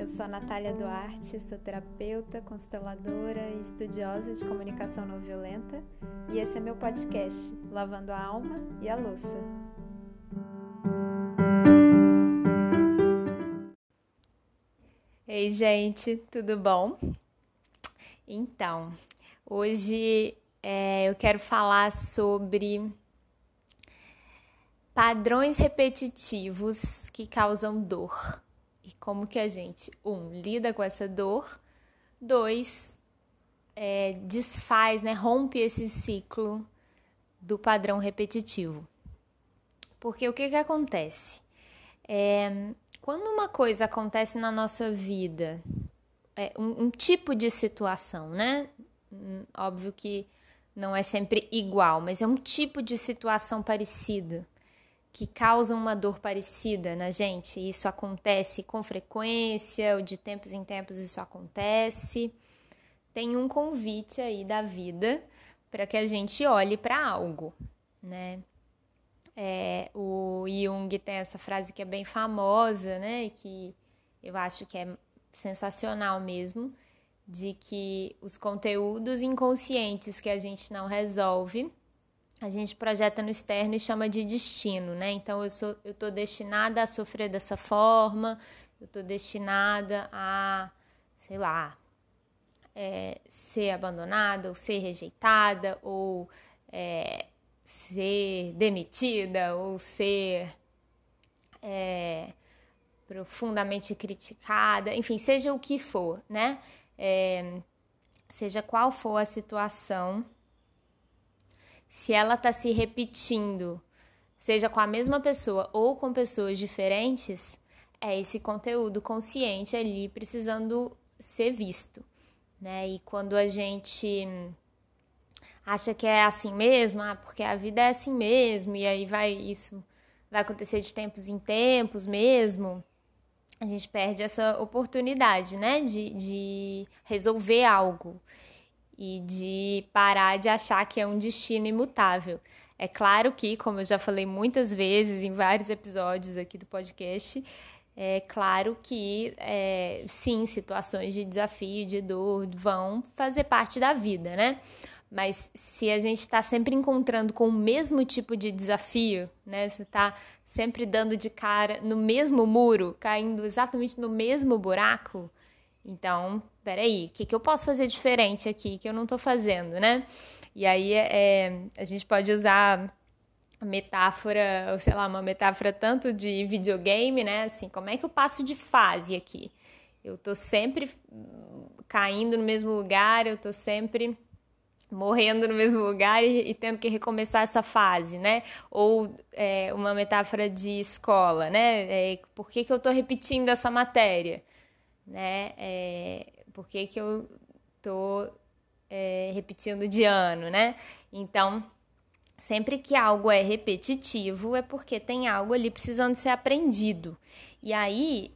eu sou a Natália Duarte, sou terapeuta, consteladora e estudiosa de comunicação não violenta e esse é meu podcast, Lavando a Alma e a Louça. Ei, gente, tudo bom? Então, hoje é, eu quero falar sobre padrões repetitivos que causam dor e como que a gente, um, lida com essa dor, dois, é, desfaz, né, rompe esse ciclo do padrão repetitivo. Porque o que, que acontece? É, quando uma coisa acontece na nossa vida, é, um, um tipo de situação, né? Óbvio que não é sempre igual, mas é um tipo de situação parecida que causam uma dor parecida na gente. Isso acontece com frequência, ou de tempos em tempos isso acontece. Tem um convite aí da vida para que a gente olhe para algo, né? É, o Jung tem essa frase que é bem famosa, né? Que eu acho que é sensacional mesmo, de que os conteúdos inconscientes que a gente não resolve a gente projeta no externo e chama de destino, né? Então eu sou, eu tô destinada a sofrer dessa forma, eu tô destinada a, sei lá, é, ser abandonada ou ser rejeitada ou é, ser demitida ou ser é, profundamente criticada, enfim, seja o que for, né? É, seja qual for a situação se ela está se repetindo, seja com a mesma pessoa ou com pessoas diferentes, é esse conteúdo consciente ali precisando ser visto, né? E quando a gente acha que é assim mesmo, ah, porque a vida é assim mesmo, e aí vai isso vai acontecer de tempos em tempos mesmo, a gente perde essa oportunidade, né, de, de resolver algo e de parar de achar que é um destino imutável. É claro que, como eu já falei muitas vezes em vários episódios aqui do podcast, é claro que é, sim, situações de desafio, de dor vão fazer parte da vida, né? Mas se a gente está sempre encontrando com o mesmo tipo de desafio, né? Você está sempre dando de cara no mesmo muro, caindo exatamente no mesmo buraco, então, peraí, o que, que eu posso fazer diferente aqui que eu não estou fazendo, né? E aí é, a gente pode usar metáfora, ou sei lá, uma metáfora tanto de videogame, né? Assim, como é que eu passo de fase aqui? Eu tô sempre caindo no mesmo lugar, eu tô sempre morrendo no mesmo lugar e, e tendo que recomeçar essa fase, né? Ou é, uma metáfora de escola, né? É, por que, que eu tô repetindo essa matéria? né? É, por que, que eu tô é, repetindo de ano, né? Então, sempre que algo é repetitivo é porque tem algo ali precisando ser aprendido. E aí,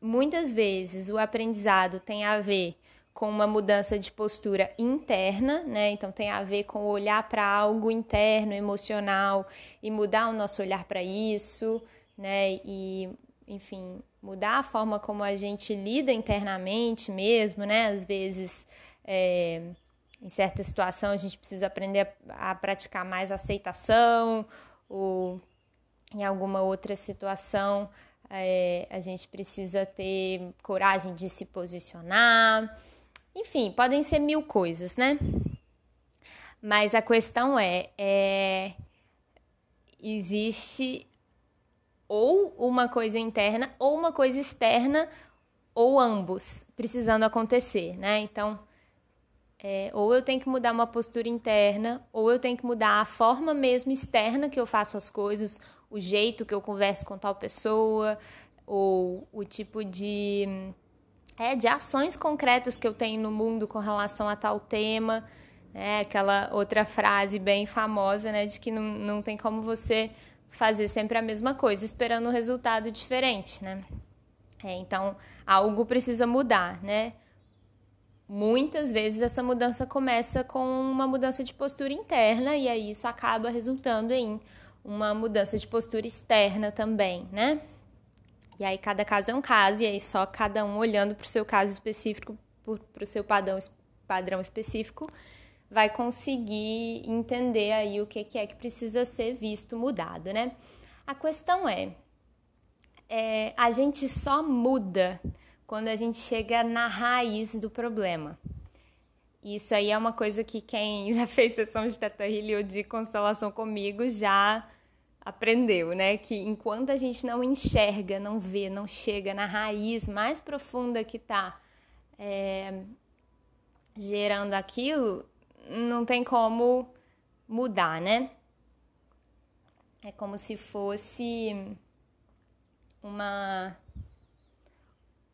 muitas vezes o aprendizado tem a ver com uma mudança de postura interna, né? Então tem a ver com olhar para algo interno, emocional e mudar o nosso olhar para isso, né? E enfim, mudar a forma como a gente lida internamente mesmo, né? Às vezes, é, em certa situação, a gente precisa aprender a, a praticar mais aceitação, ou em alguma outra situação, é, a gente precisa ter coragem de se posicionar. Enfim, podem ser mil coisas, né? Mas a questão é, é existe ou uma coisa interna ou uma coisa externa ou ambos precisando acontecer, né? Então, é, ou eu tenho que mudar uma postura interna, ou eu tenho que mudar a forma mesmo externa que eu faço as coisas, o jeito que eu converso com tal pessoa, ou o tipo de, é, de ações concretas que eu tenho no mundo com relação a tal tema. Né? Aquela outra frase bem famosa, né, de que não, não tem como você fazer sempre a mesma coisa, esperando um resultado diferente, né? É, então, algo precisa mudar, né? Muitas vezes essa mudança começa com uma mudança de postura interna e aí isso acaba resultando em uma mudança de postura externa também, né? E aí cada caso é um caso, e aí só cada um olhando para o seu caso específico, para o seu padrão, padrão específico, vai conseguir entender aí o que, que é que precisa ser visto mudado, né? A questão é, é, a gente só muda quando a gente chega na raiz do problema. Isso aí é uma coisa que quem já fez sessão de Teta ou de constelação comigo já aprendeu, né? Que enquanto a gente não enxerga, não vê, não chega na raiz mais profunda que está é, gerando aquilo, não tem como mudar, né? É como se fosse uma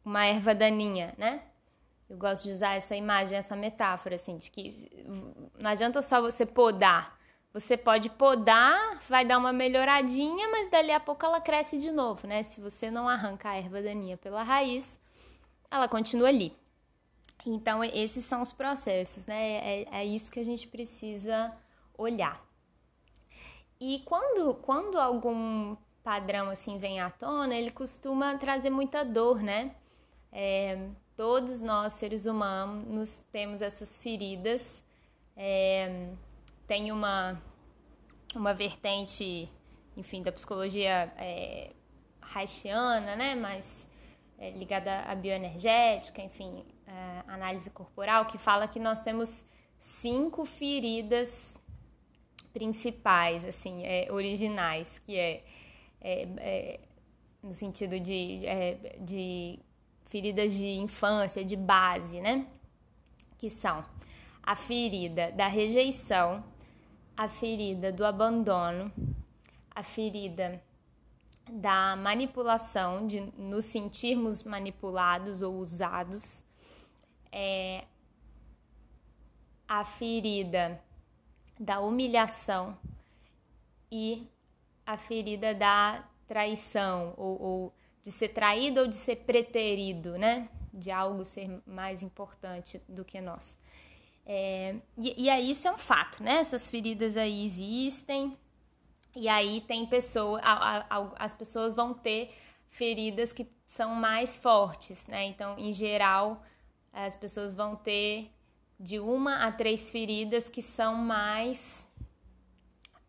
uma erva daninha, né? Eu gosto de usar essa imagem, essa metáfora, assim, de que não adianta só você podar. Você pode podar, vai dar uma melhoradinha, mas dali a pouco ela cresce de novo, né? Se você não arranca a erva daninha pela raiz, ela continua ali. Então, esses são os processos, né? É, é isso que a gente precisa olhar. E quando, quando algum padrão assim vem à tona, ele costuma trazer muita dor, né? É, todos nós, seres humanos, temos essas feridas. É, tem uma, uma vertente, enfim, da psicologia é, haitiana, né? Mas é, ligada à bioenergética, enfim, é, análise corporal, que fala que nós temos cinco feridas principais, assim, é, originais, que é, é, é no sentido de, é, de feridas de infância, de base, né? Que são a ferida da rejeição, a ferida do abandono, a ferida da manipulação, de nos sentirmos manipulados ou usados, é, a ferida da humilhação e a ferida da traição, ou, ou de ser traído ou de ser preterido, né? De algo ser mais importante do que nós. É, e, e aí isso é um fato, né? Essas feridas aí existem, e aí tem pessoas, as pessoas vão ter feridas que são mais fortes, né? Então, em geral, as pessoas vão ter de uma a três feridas que são mais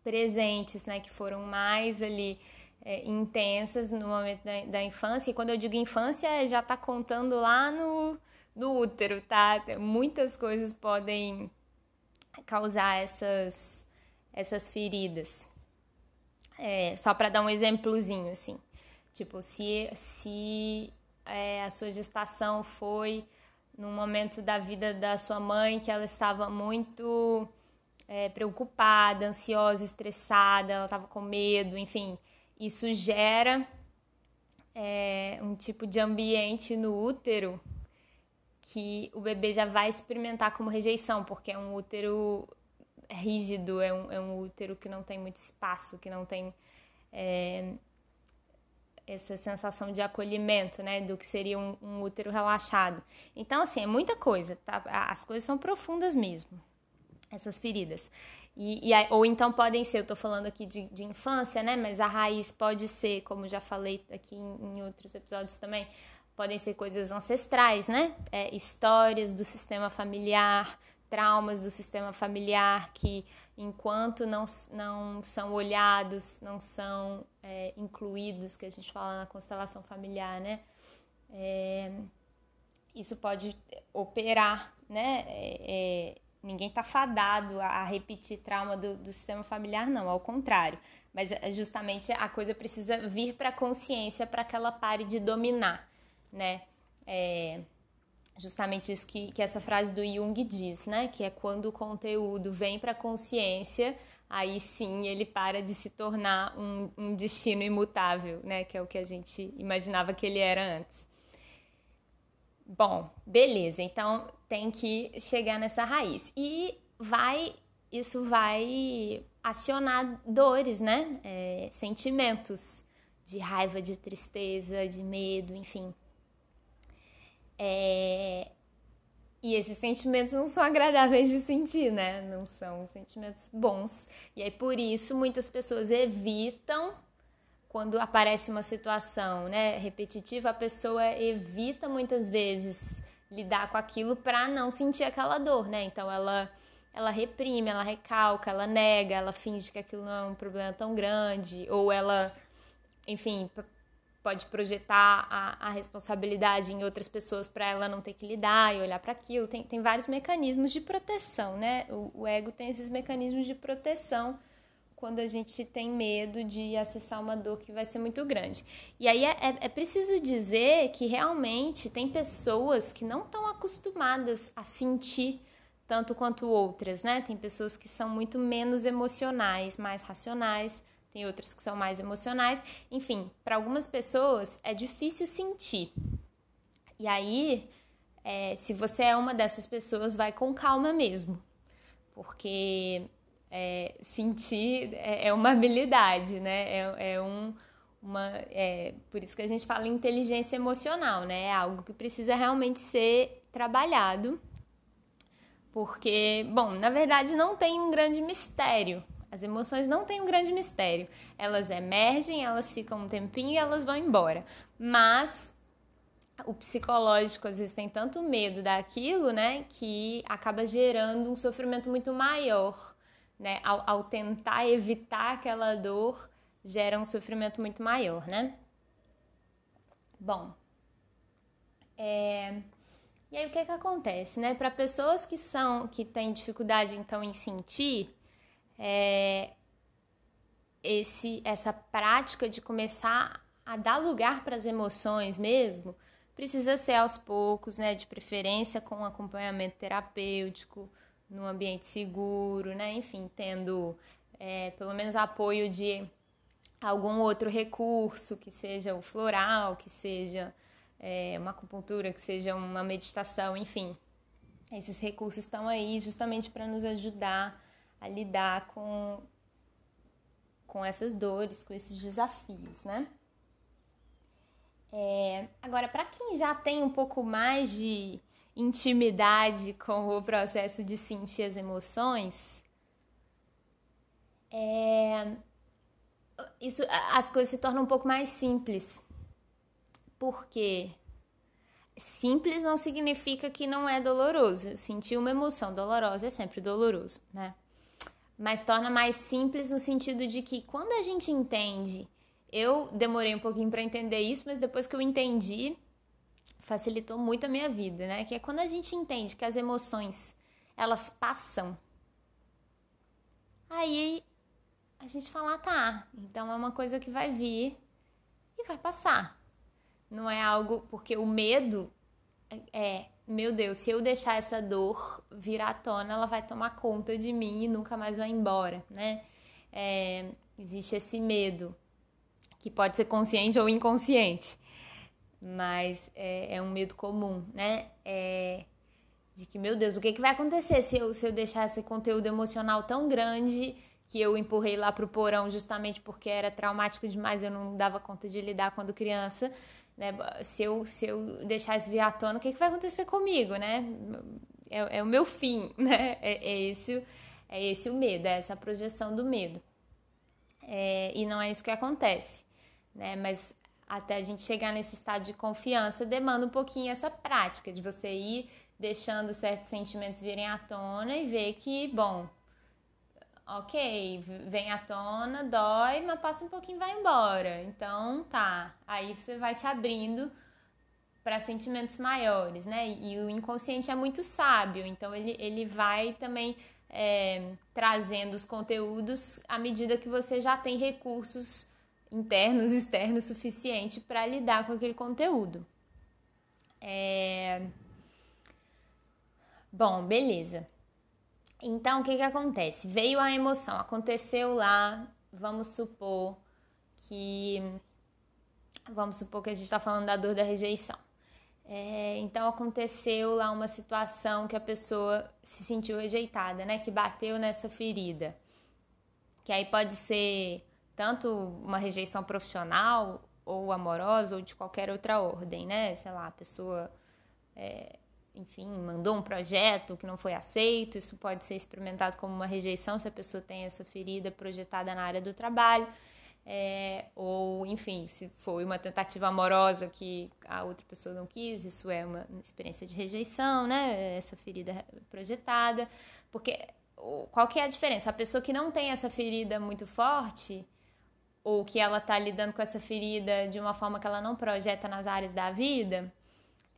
presentes, né? Que foram mais ali é, intensas no momento da, da, infância. E quando eu digo infância, já está contando lá no, no útero, tá? Muitas coisas podem causar essas, essas feridas. É, só para dar um exemplozinho, assim. Tipo, se, se é, a sua gestação foi num momento da vida da sua mãe que ela estava muito é, preocupada, ansiosa, estressada, ela estava com medo, enfim, isso gera é, um tipo de ambiente no útero que o bebê já vai experimentar como rejeição, porque é um útero rígido, é um, é um útero que não tem muito espaço, que não tem é, essa sensação de acolhimento, né, do que seria um, um, útero relaxado. Então, assim, é muita coisa, tá? As coisas são profundas mesmo, essas feridas. E, e, ou então podem ser, eu estou falando aqui de, de, infância, né? Mas a raiz pode ser, como já falei aqui em, em outros episódios também, podem ser coisas ancestrais, né? É, histórias do sistema familiar, traumas do sistema familiar que, enquanto não, não são olhados, não são é, incluídos, que a gente fala na constelação familiar, né? É, isso pode operar, né? É, é Ninguém está fadado a repetir trauma do, do, sistema familiar, não, ao contrário. Mas é, justamente a coisa precisa vir para a consciência para que ela pare de dominar, né? É justamente isso que, que essa frase do Jung diz, né? Que é quando o conteúdo vem para a consciência, aí sim ele para de se tornar um, um destino imutável, né? Que é o que a gente imaginava que ele era antes. Bom, beleza. Então tem que chegar nessa raiz. E vai, isso vai acionar dores, né? É, sentimentos de raiva, de tristeza, de medo, enfim. É, e esses sentimentos não são agradáveis de sentir, né? Não são sentimentos bons. E aí por isso muitas pessoas evitam quando aparece uma situação né, repetitiva, a pessoa evita muitas vezes lidar com aquilo para não sentir aquela dor, né? Então ela ela reprime, ela recalca, ela nega, ela finge que aquilo não é um problema tão grande, ou ela, enfim, pode projetar a, a responsabilidade em outras pessoas para ela não ter que lidar e olhar para aquilo. Tem, tem vários mecanismos de proteção, né? O, o ego tem esses mecanismos de proteção quando a gente tem medo de acessar uma dor que vai ser muito grande. E aí é, é, é preciso dizer que realmente tem pessoas que não estão acostumadas a sentir tanto quanto outras, né? Tem pessoas que são muito menos emocionais, mais racionais, tem outras que são mais emocionais. Enfim, para algumas pessoas é difícil sentir. E aí, é, se você é uma dessas pessoas, vai com calma mesmo, porque é, sentir é, é, uma habilidade, né? É, é um, uma, é, por isso que a gente fala inteligência emocional, né? É algo que precisa realmente ser trabalhado, porque, bom, na verdade não tem um grande mistério. As emoções não têm um grande mistério. Elas emergem, elas ficam um tempinho e elas vão embora. Mas o psicológico às vezes tem tanto medo daquilo, né, que acaba gerando um sofrimento muito maior né? Ao, ao tentar evitar aquela dor, gera um sofrimento muito maior, né? Bom, é... e aí o que que acontece, né? Para pessoas que são que têm dificuldade então em sentir, é... esse essa prática de começar a dar lugar para as emoções mesmo precisa ser aos poucos, né? De preferência com acompanhamento terapêutico no ambiente seguro, né? Enfim, tendo é, pelo menos apoio de algum outro recurso, que seja o floral, que seja é, uma acupuntura, que seja uma meditação, enfim. Esses recursos estão aí justamente para nos ajudar a lidar com, com essas dores, com esses desafios, né? É, agora, para quem já tem um pouco mais de intimidade com o processo de sentir as emoções, é, isso, as coisas se tornam um pouco mais simples. Porque simples não significa que não é doloroso. Sentir uma emoção dolorosa é sempre doloroso, né? Mas torna mais simples no sentido de que quando a gente entende, eu demorei um pouquinho para entender isso, mas depois que eu entendi, facilitou muito a minha vida, né? Que é quando a gente entende que as emoções elas passam, aí a gente fala, ah, tá, então é uma coisa que vai vir e vai passar. Não é algo porque o medo é, meu Deus, se eu deixar essa dor vir à tona, ela vai tomar conta de mim e nunca mais vai embora, né? É, existe esse medo que pode ser consciente ou inconsciente mas é, é um medo comum, né? É de que, meu Deus, o que, que vai acontecer se eu, se eu deixar esse conteúdo emocional tão grande que eu empurrei lá pro porão justamente porque era traumático demais, eu não dava conta de lidar quando criança, né? Se eu, se eu deixar isso vir à tona, o que, que vai acontecer comigo, né? É, é o meu fim, né? É, é, esse, é esse o medo, é essa projeção do medo. É, e não é isso que acontece, né? Mas até a gente chegar nesse estado de confiança, demanda um pouquinho essa prática de você ir deixando certos sentimentos virem à tona e ver que, bom, ok, vem à tona, dói, mas passa um pouquinho e vai embora. Então, tá. Aí você vai se abrindo para sentimentos maiores, né? E o inconsciente é muito sábio, então ele, ele vai também é, trazendo os conteúdos à medida que você já tem recursos internos externos suficiente para lidar com aquele conteúdo. É... Bom, beleza. Então, o que, que acontece? Veio a emoção, aconteceu lá, vamos supor que. Vamos supor que a gente está falando da dor da rejeição. É, então, aconteceu lá uma situação que a pessoa se sentiu rejeitada, né? Que bateu nessa ferida. Que aí pode ser tanto uma rejeição profissional ou amorosa ou de qualquer outra ordem, né? Sei lá, a pessoa, é, enfim, mandou um projeto que não foi aceito, isso pode ser experimentado como uma rejeição se a pessoa tem essa ferida projetada na área do trabalho. é, ou enfim, se foi uma tentativa amorosa que a outra pessoa não quis, isso é uma experiência de rejeição, né? Essa ferida projetada, porque qual que é a diferença? A pessoa que não tem essa ferida muito forte, ou que ela está lidando com essa ferida de uma forma que ela não projeta nas áreas da vida,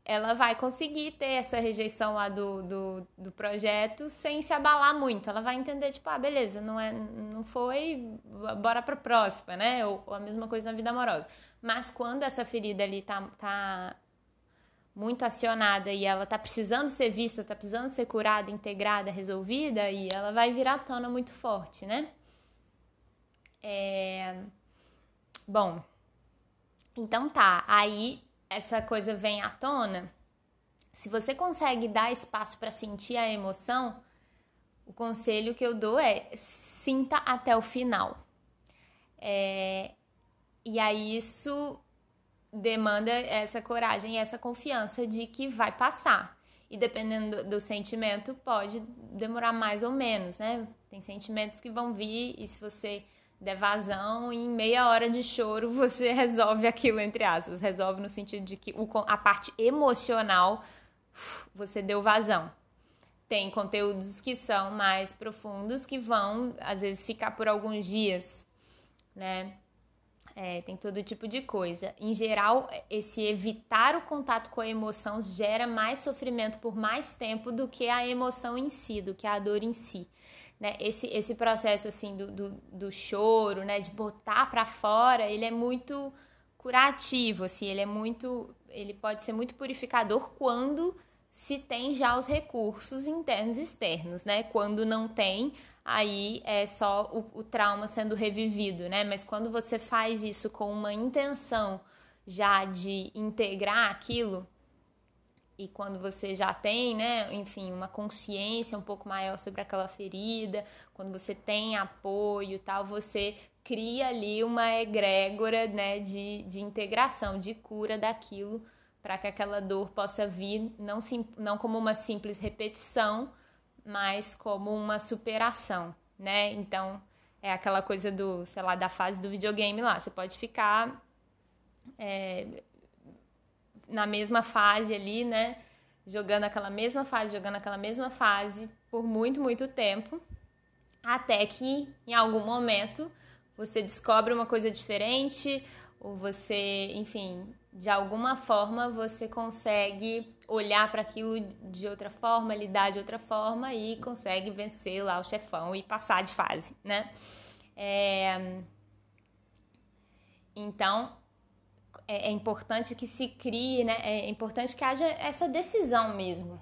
ela vai conseguir ter essa rejeição lá do, do, do, projeto sem se abalar muito. Ela vai entender, tipo, ah, beleza, não, é, não foi, bora pra próxima, né? Ou, ou a mesma coisa na vida amorosa. Mas quando essa ferida ali tá, tá muito acionada e ela tá precisando ser vista, tá precisando ser curada, integrada, resolvida, e ela vai virar tona muito forte, né? É... Bom, então tá, aí essa coisa vem à tona, se você consegue dar espaço para sentir a emoção, o conselho que eu dou é sinta até o final. É, e aí isso demanda essa coragem e essa confiança de que vai passar. E dependendo do, do sentimento, pode demorar mais ou menos, né? Tem sentimentos que vão vir e se você der vazão, em meia hora de choro você resolve aquilo, entre aspas. Resolve no sentido de que o, a parte emocional você deu vazão. Tem conteúdos que são mais profundos que vão, às vezes, ficar por alguns dias, né? É, tem todo tipo de coisa. Em geral, esse evitar o contato com a emoção gera mais sofrimento por mais tempo do que a emoção em si, do que a dor em si né? Esse, esse processo assim do, do, do choro, né? De botar para fora, ele é muito curativo, assim, ele é muito, ele pode ser muito purificador quando se tem já os recursos internos e externos, né? Quando não tem, aí é só o, o trauma sendo revivido, né? Mas quando você faz isso com uma intenção já de integrar aquilo, e quando você já tem, né, enfim, uma consciência um pouco maior sobre aquela ferida, quando você tem apoio tal, você cria ali uma egrégora, né, de, de integração, de cura daquilo, para que aquela dor possa vir não, sim, não como uma simples repetição, mas como uma superação, né? Então, é aquela coisa do, sei lá, da fase do videogame lá. Você pode ficar é, na mesma fase ali, né? Jogando aquela mesma fase, jogando aquela mesma fase por muito, muito tempo, até que em algum momento você descobre uma coisa diferente, ou você, enfim, de alguma forma você consegue olhar para aquilo de outra forma, lidar de outra forma e consegue vencer lá o chefão e passar de fase, né? É... Então, é, é, importante que se crie, né? É importante que haja essa decisão mesmo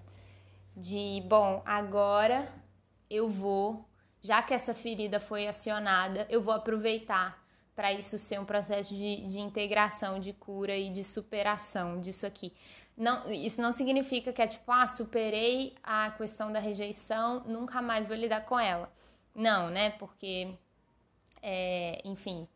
de, bom, agora eu vou, já que essa ferida foi acionada, eu vou aproveitar para isso ser um processo de, de integração, de cura e de superação disso aqui. Não, isso não significa que é tipo, ah, superei a questão da rejeição, nunca mais vou lidar com ela. Não, né? Porque, é, enfim,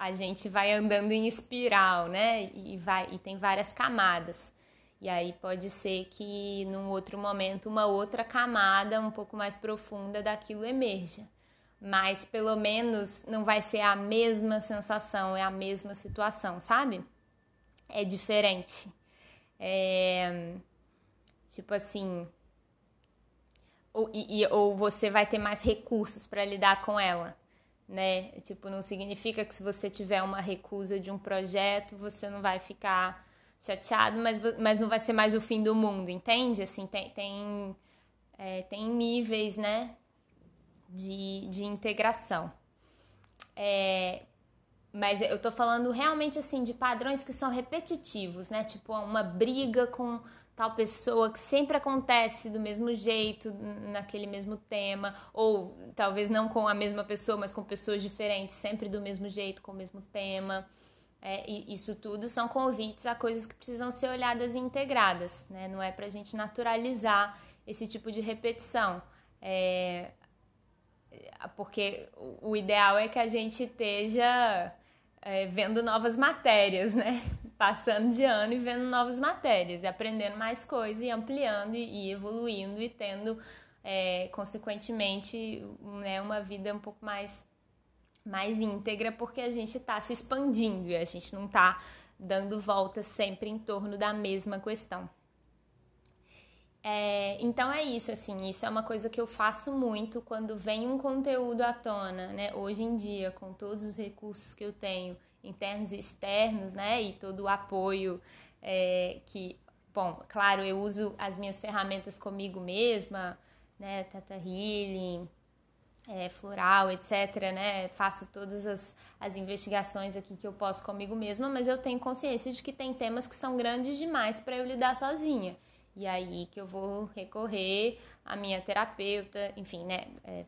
a gente vai andando em espiral, né? E, vai, e tem várias camadas. E aí pode ser que num outro momento uma outra camada um pouco mais profunda daquilo emerja. Mas pelo menos não vai ser a mesma sensação, é a mesma situação, sabe? É diferente. É, tipo assim. Ou, e, ou você vai ter mais recursos para lidar com ela né? Tipo, não significa que se você tiver uma recusa de um projeto, você não vai ficar chateado, mas, mas não vai ser mais o fim do mundo, entende? Assim, tem, tem, é, tem níveis, né, de, de integração. É, mas eu tô falando realmente, assim, de padrões que são repetitivos, né? Tipo, uma briga com tal pessoa que sempre acontece do mesmo jeito, naquele mesmo tema, ou talvez não com a mesma pessoa, mas com pessoas diferentes, sempre do mesmo jeito, com o mesmo tema. É, isso tudo são convites a coisas que precisam ser olhadas e integradas, né? Não é para a gente naturalizar esse tipo de repetição. É, porque o ideal é que a gente esteja é, vendo novas matérias, né? Passando de ano e vendo novas matérias, e aprendendo mais coisas, e ampliando e, evoluindo e tendo, é, consequentemente, né, uma vida um pouco mais, mais íntegra, porque a gente está se expandindo e a gente não está dando voltas sempre em torno da mesma questão. É, então é isso, assim, isso é uma coisa que eu faço muito quando vem um conteúdo à tona, né? Hoje em dia, com todos os recursos que eu tenho, internos e externos, né? E todo o apoio é, que, bom, claro, eu uso as minhas ferramentas comigo mesma, né? Tata Healing, é, floral, etc, né? Faço todas as, as investigações aqui que eu posso comigo mesma, mas eu tenho consciência de que tem temas que são grandes demais para eu lidar sozinha. E aí que eu vou recorrer à minha terapeuta, enfim, né? É,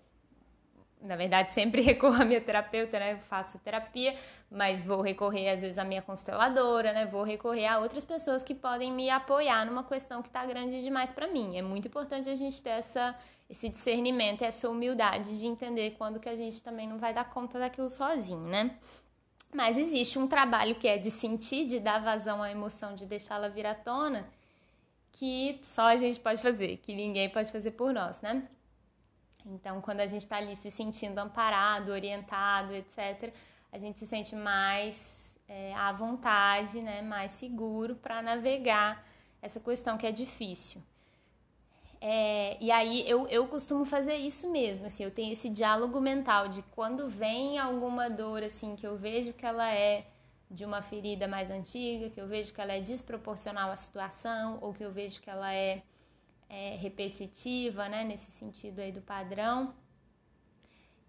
na verdade, sempre recorro à minha terapeuta, né? Eu faço terapia, mas vou recorrer às vezes à minha consteladora, né? Vou recorrer a outras pessoas que podem me apoiar numa questão que está grande demais para mim. É muito importante a gente ter essa, esse discernimento, essa humildade de entender quando que a gente também não vai dar conta daquilo sozinho, né? Mas existe um trabalho que é de sentir, de dar vazão à emoção, de deixá-la vir à tona que só a gente pode fazer, que ninguém pode fazer por nós, né? Então, quando a gente está ali se sentindo amparado, orientado, etc., a gente se sente mais é, à vontade, né? mais seguro para navegar essa questão que é difícil. É, e aí eu, eu costumo fazer isso mesmo, assim, eu tenho esse diálogo mental de quando vem alguma dor, assim, que eu vejo que ela é de uma ferida mais antiga, que eu vejo que ela é desproporcional à situação, ou que eu vejo que ela é, é repetitiva, né, nesse sentido aí do padrão,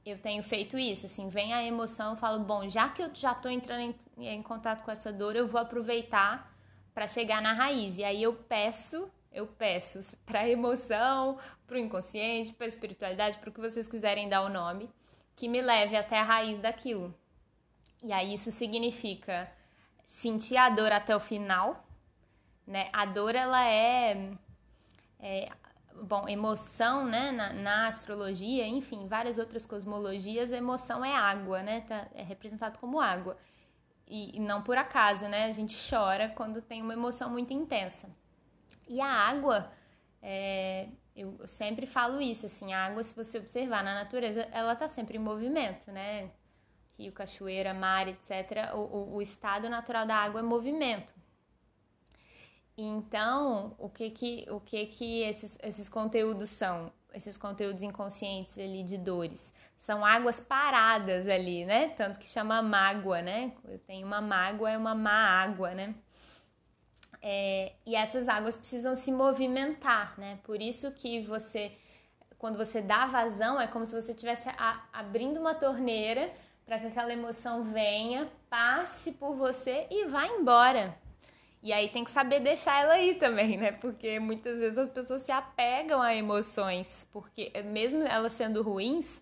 eu tenho feito isso, assim, vem a emoção, eu falo, bom, já que eu já estou entrando em, em, contato com essa dor, eu vou aproveitar para chegar na raiz. E aí eu peço, eu peço para emoção, para o inconsciente, para a espiritualidade, para o que vocês quiserem dar o nome, que me leve até a raiz daquilo. E aí isso significa sentir a dor até o final, né? A dor ela é, é bom, emoção, né? Na, na, astrologia, enfim, várias outras cosmologias, emoção é água, né? Tá, é representado como água. E, e não por acaso, né? A gente chora quando tem uma emoção muito intensa. E a água, é, eu, eu sempre falo isso, assim, a água, se você observar na natureza, ela tá sempre em movimento, né? rio, cachoeira, mar, etc., o, o, o estado natural da água é movimento. Então, o que que, o que, que esses, esses conteúdos são? Esses conteúdos inconscientes ali de dores. São águas paradas ali, né? Tanto que chama mágoa, né? Eu tenho uma mágoa, é uma má água, né? É, e essas águas precisam se movimentar, né? Por isso que você, quando você dá vazão, é como se você estivesse abrindo uma torneira para que aquela emoção venha, passe por você e vá embora. E aí tem que saber deixar ela aí também, né? Porque muitas vezes as pessoas se apegam a emoções, porque mesmo elas sendo ruins,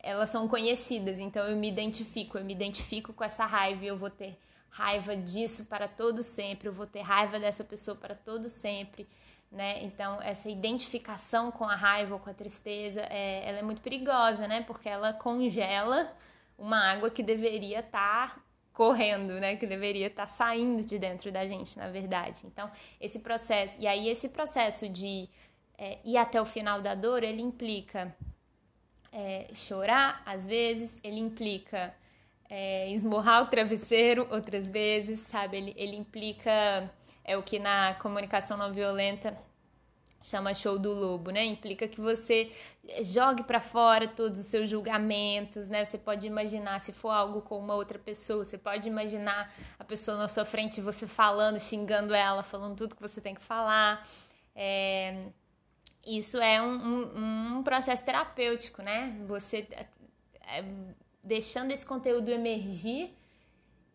elas são conhecidas. Então eu me identifico, eu me identifico com essa raiva e eu vou ter raiva disso para todo sempre, eu vou ter raiva dessa pessoa para todo sempre. Né? Então, essa identificação com a raiva ou com a tristeza, é, ela é muito perigosa, né? Porque ela congela uma água que deveria estar tá correndo, né? Que deveria estar tá saindo de dentro da gente, na verdade. Então, esse processo, e aí esse processo de é, ir até o final da dor, ele implica é, chorar, às vezes, ele implica é, esmurrar o travesseiro outras vezes, sabe? Ele, ele implica, é o que na comunicação não violenta chama show do lobo, né? Implica que você jogue para fora todos os seus julgamentos, né? Você pode imaginar se for algo com uma outra pessoa, você pode imaginar a pessoa na sua frente você falando, xingando ela, falando tudo que você tem que falar. É... Isso é um, um, um, processo terapêutico, né? Você é, deixando esse conteúdo emergir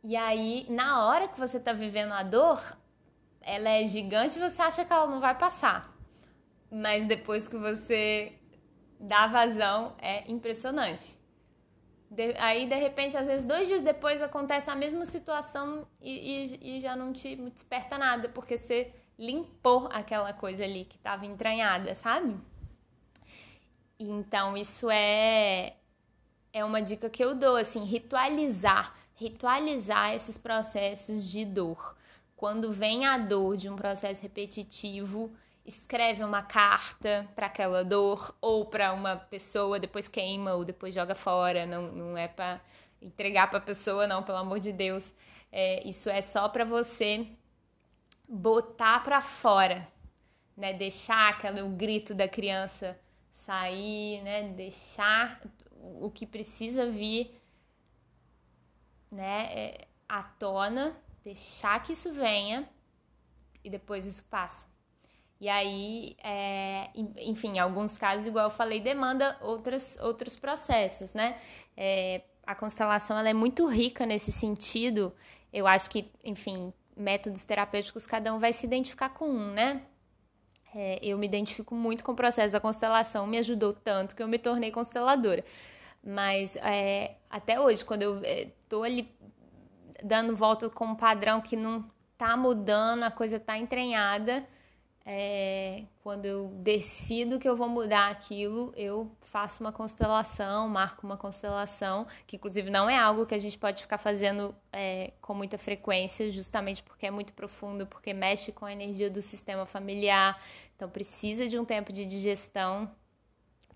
e aí na hora que você está vivendo a dor, ela é gigante e você acha que ela não vai passar mas depois que você dá vazão é impressionante. De, aí, de repente, às vezes, dois dias depois acontece a mesma situação e, e, e já não te desperta nada, porque você limpou aquela coisa ali que estava entranhada, sabe? Então, isso é, é uma dica que eu dou, assim, ritualizar, ritualizar esses processos de dor. Quando vem a dor de um processo repetitivo, escreve uma carta para aquela dor ou para uma pessoa, depois queima ou depois joga fora, não, não é para entregar para a pessoa, não, pelo amor de Deus. É, isso é só para você botar para fora, né? Deixar aquele o grito da criança sair, né? Deixar o que precisa vir, né? É, à tona, deixar que isso venha e depois isso passa. E aí, é, enfim, em alguns casos, igual eu falei, demanda outras, outros processos, né? É, a constelação ela é muito rica nesse sentido. Eu acho que, enfim, métodos terapêuticos, cada um vai se identificar com um, né? É, eu me identifico muito com o processo da constelação, me ajudou tanto que eu me tornei consteladora. Mas é, até hoje, quando eu estou é, ali dando volta com um padrão que não tá mudando, a coisa tá entranhada, é, quando eu decido que eu vou mudar aquilo, eu faço uma constelação, marco uma constelação, que inclusive não é algo que a gente pode ficar fazendo é, com muita frequência, justamente porque é muito profundo, porque mexe com a energia do sistema familiar, então precisa de um tempo de digestão,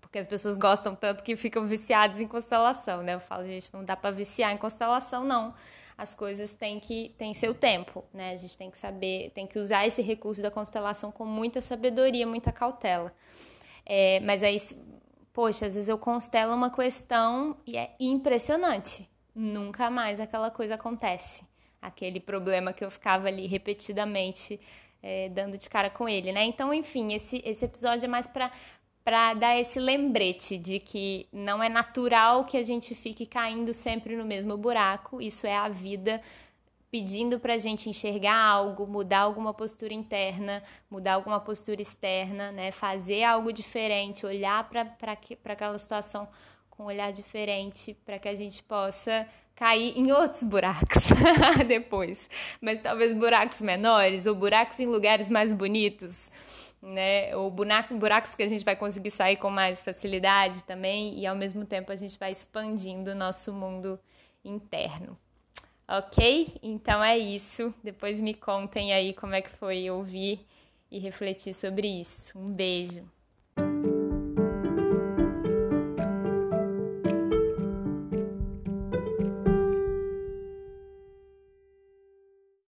porque as pessoas gostam tanto que ficam viciadas em constelação, né? Eu falo, gente, não dá para viciar em constelação, não as coisas têm que têm seu tempo, né? A gente tem que saber, tem que usar esse recurso da constelação com muita sabedoria, muita cautela. É, mas aí, poxa, às vezes eu constelo uma questão e é impressionante. Nunca mais aquela coisa acontece. Aquele problema que eu ficava ali repetidamente é, dando de cara com ele, né? Então, enfim, esse, esse episódio é mais para para dar esse lembrete de que não é natural que a gente fique caindo sempre no mesmo buraco, isso é a vida pedindo para a gente enxergar algo, mudar alguma postura interna, mudar alguma postura externa, né? fazer algo diferente, olhar para aquela situação com um olhar diferente, para que a gente possa cair em outros buracos depois, mas talvez buracos menores ou buracos em lugares mais bonitos né? Buraco, buracos que a gente vai conseguir sair com mais facilidade também, e ao mesmo tempo a gente vai expandindo o nosso mundo interno. Ok? Então é isso. Depois me contem aí como é que foi ouvir e refletir sobre isso. Um beijo.